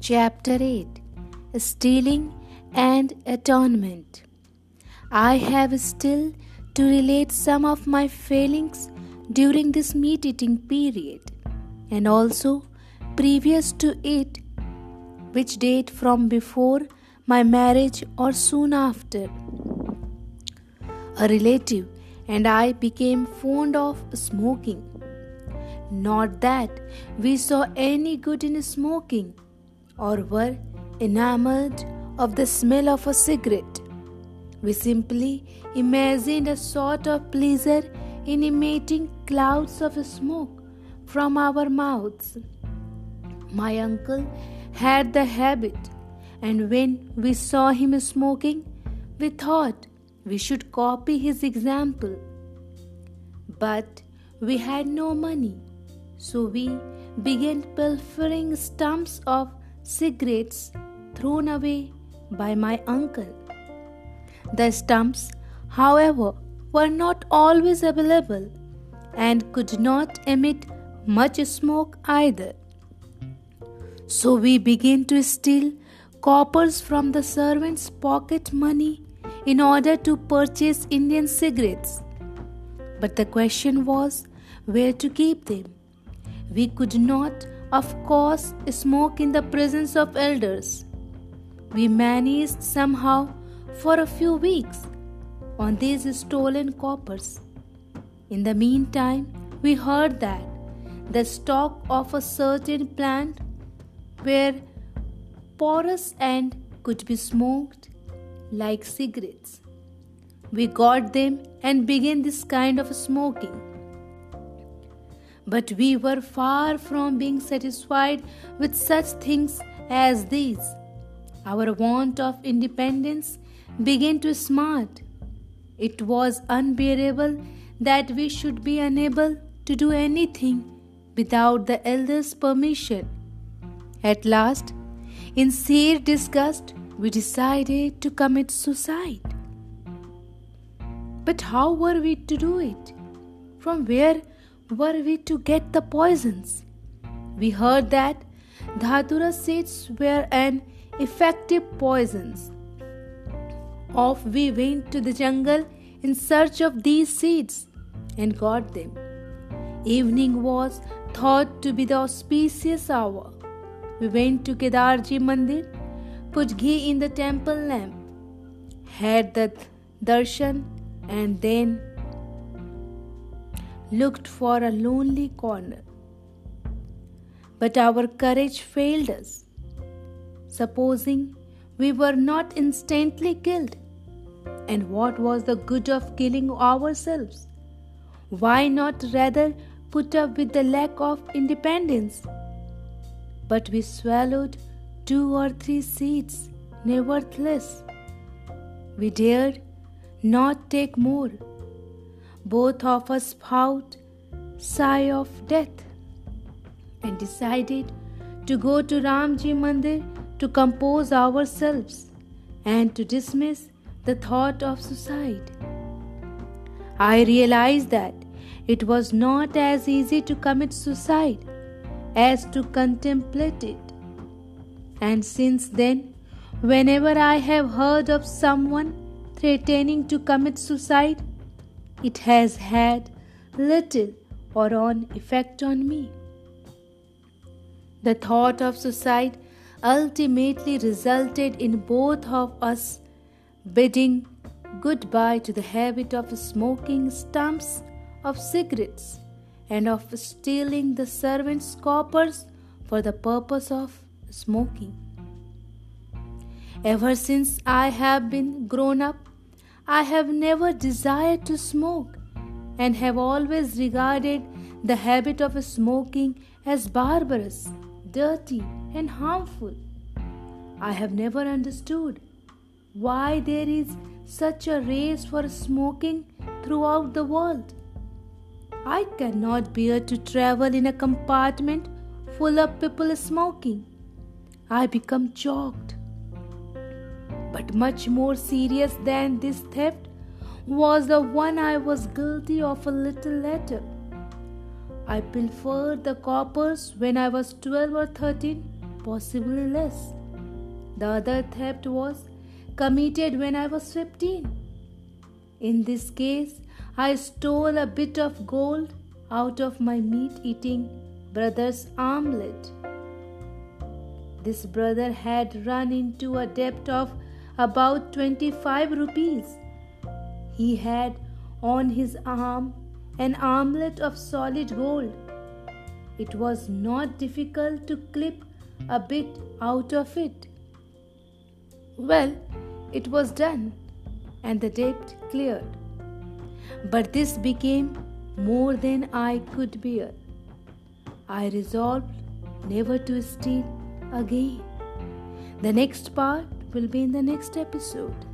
Chapter 8 Stealing and Atonement. I have still to relate some of my failings during this meat eating period and also previous to it, which date from before my marriage or soon after. A relative and I became fond of smoking. Not that we saw any good in smoking or were enamored of the smell of a cigarette. We simply imagined a sort of pleasure in emitting clouds of smoke from our mouths. My uncle had the habit, and when we saw him smoking, we thought we should copy his example. But we had no money, so we began pilfering stumps of cigarettes thrown away by my uncle. The stumps, however, were not always available and could not emit much smoke either. So we began to steal coppers from the servants' pocket money in order to purchase Indian cigarettes. But the question was where to keep them. We could not, of course, smoke in the presence of elders. We managed somehow for a few weeks on these stolen coppers. In the meantime, we heard that the stock of a certain plant were porous and could be smoked like cigarettes. We got them and began this kind of smoking. But we were far from being satisfied with such things as these. Our want of independence began to smart. It was unbearable that we should be unable to do anything without the elders' permission. At last, in sheer disgust, we decided to commit suicide. But how were we to do it? From where were we to get the poisons? We heard that Dhatura seeds were an effective poisons. Off we went to the jungle in search of these seeds and got them. Evening was thought to be the auspicious hour. We went to Kedarji Mandir put ghee in the temple lamp, had the darshan, and then looked for a lonely corner. But our courage failed us. Supposing we were not instantly killed, and what was the good of killing ourselves? Why not rather put up with the lack of independence? But we swallowed two or three seeds, nevertheless. We dared not take more. Both of us fought sigh of death and decided to go to Ramji Mandir to compose ourselves and to dismiss the thought of suicide. I realized that it was not as easy to commit suicide as to contemplate it. And since then, whenever I have heard of someone threatening to commit suicide, it has had little or on effect on me. The thought of suicide ultimately resulted in both of us bidding goodbye to the habit of smoking stumps of cigarettes and of stealing the servants' coppers for the purpose of smoking. Ever since I have been grown up, I have never desired to smoke and have always regarded the habit of smoking as barbarous, dirty, and harmful. I have never understood why there is such a race for smoking throughout the world. I cannot bear to travel in a compartment full of people smoking. I become choked. But much more serious than this theft was the one I was guilty of a little later. I pilfered the coppers when I was 12 or 13, possibly less. The other theft was committed when I was 15. In this case, I stole a bit of gold out of my meat eating brother's armlet. This brother had run into a debt of about 25 rupees. He had on his arm an armlet of solid gold. It was not difficult to clip a bit out of it. Well, it was done, and the debt cleared. But this became more than I could bear. I resolved never to steal again. The next part will be in the next episode.